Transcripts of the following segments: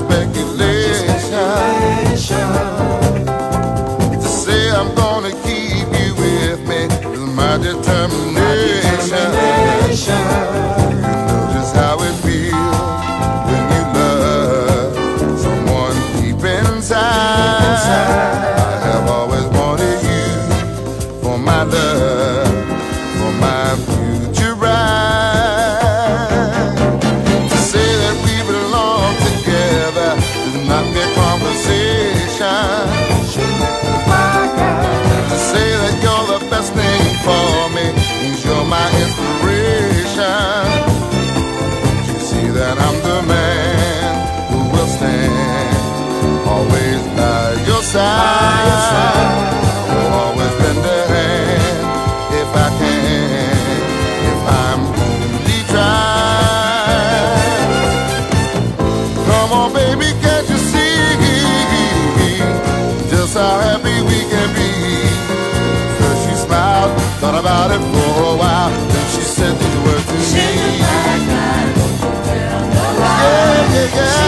respect. for a while. Then she said these words to she me. Yeah, yeah, yeah.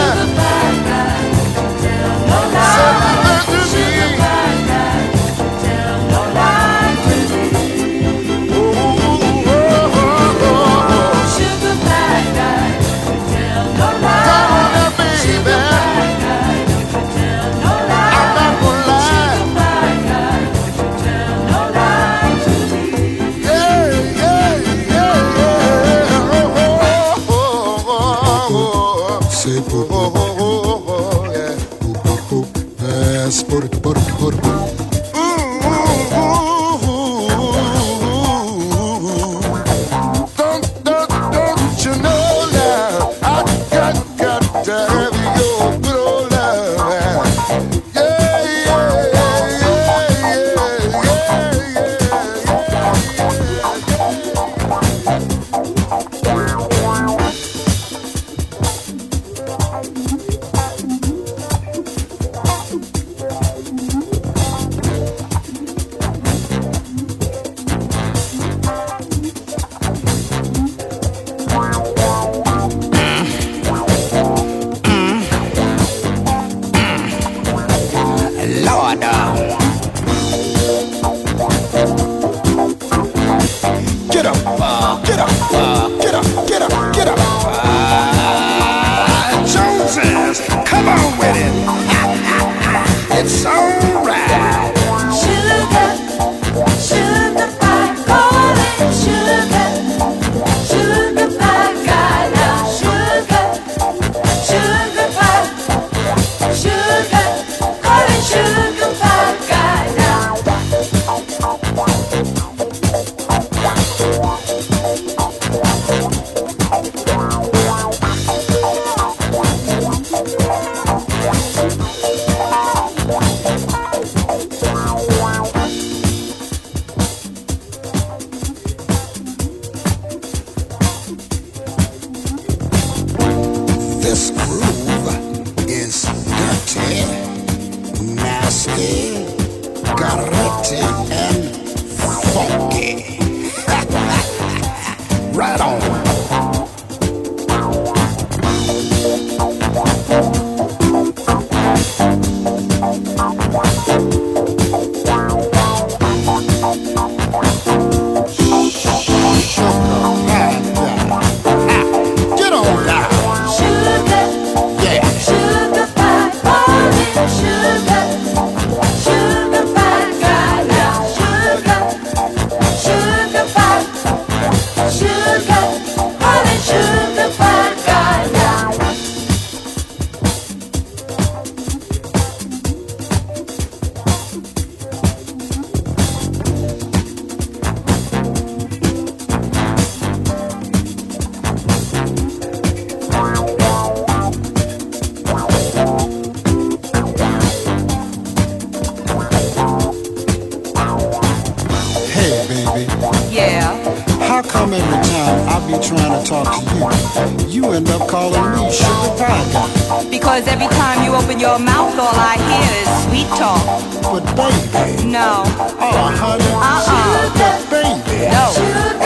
Come every time I be trying to talk to you. You end up calling me sugar pie. Because every time you open your mouth, all I hear is sweet talk. But baby. No. Oh, honey. Uh-uh. Sugar, baby. No. Sugar.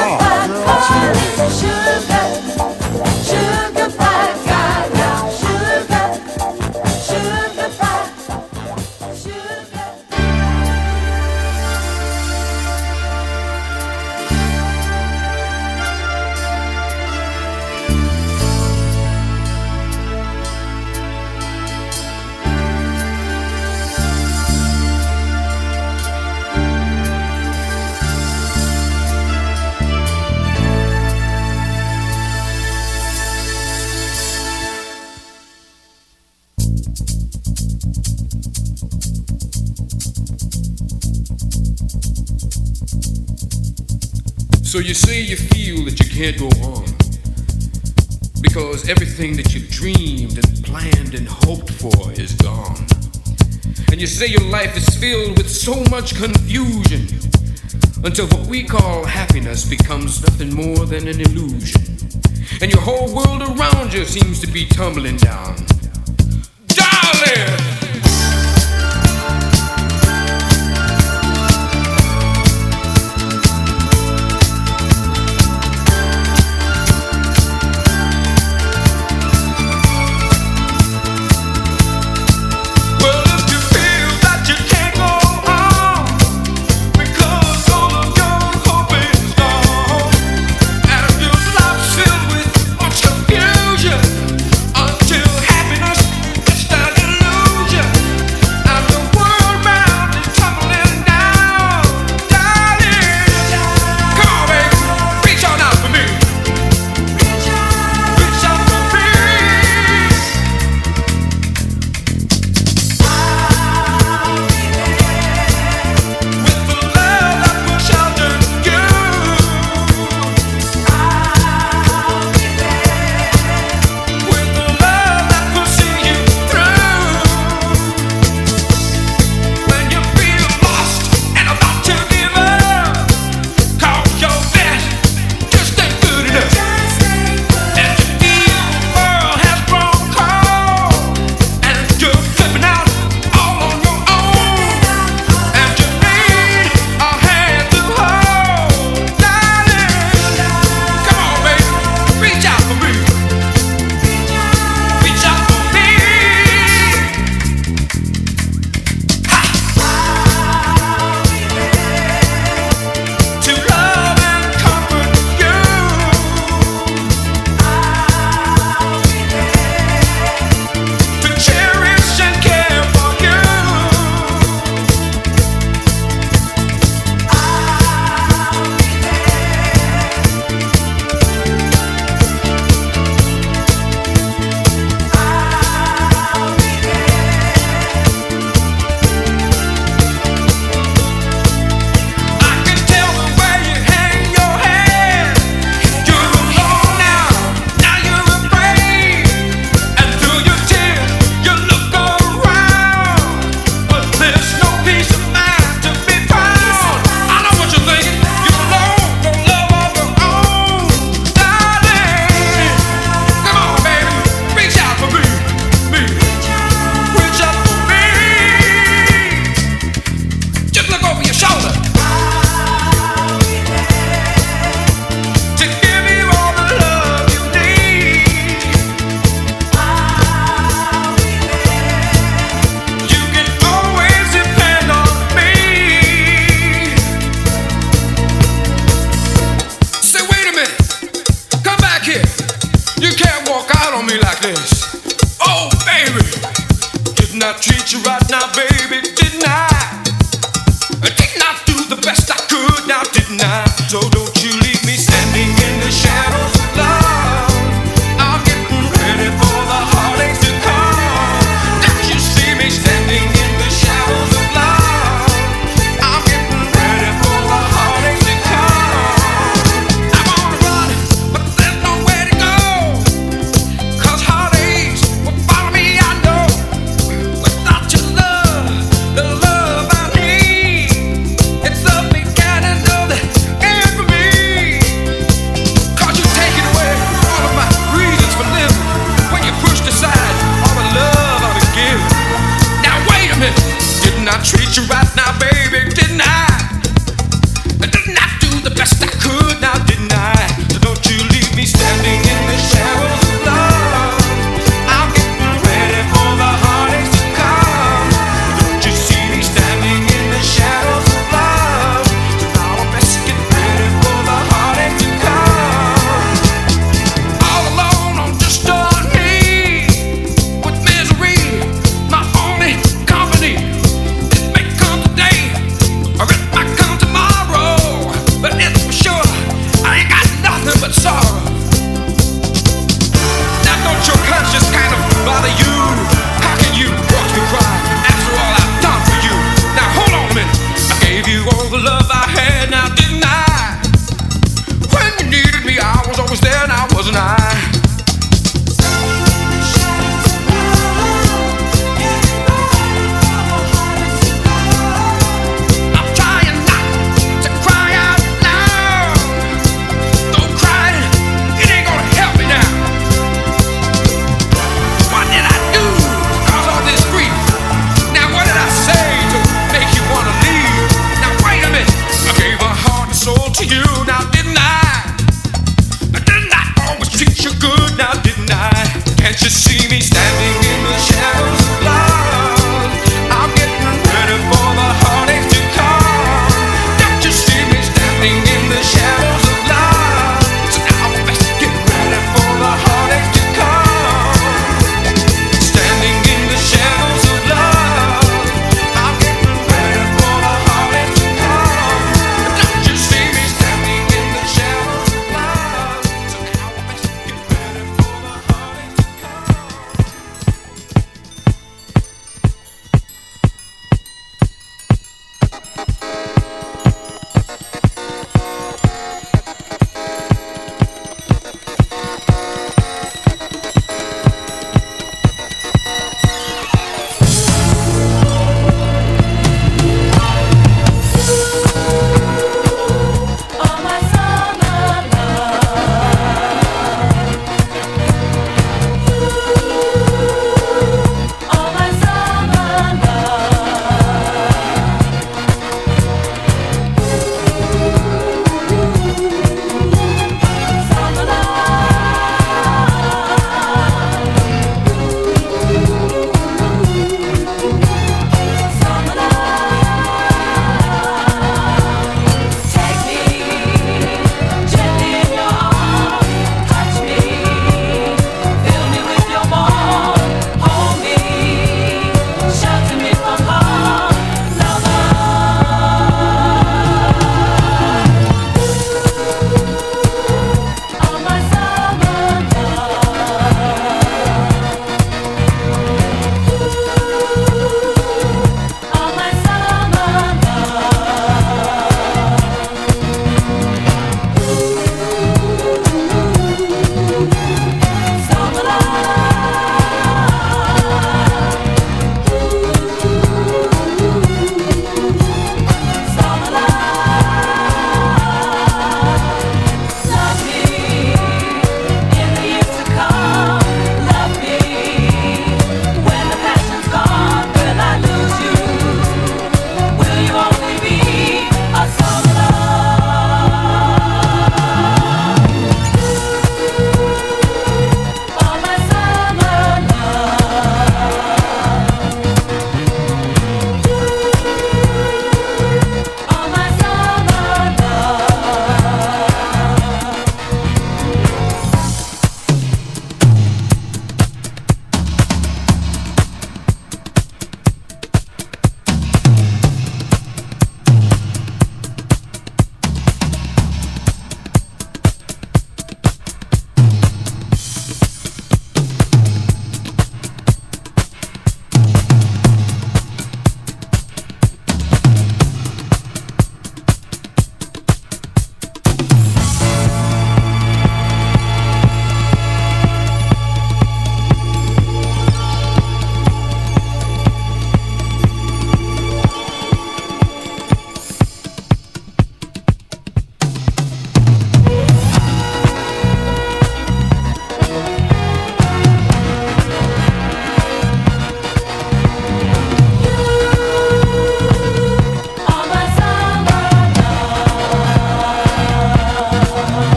say you feel that you can't go on because everything that you dreamed and planned and hoped for is gone. And you say your life is filled with so much confusion until what we call happiness becomes nothing more than an illusion. And your whole world around you seems to be tumbling down. Darling!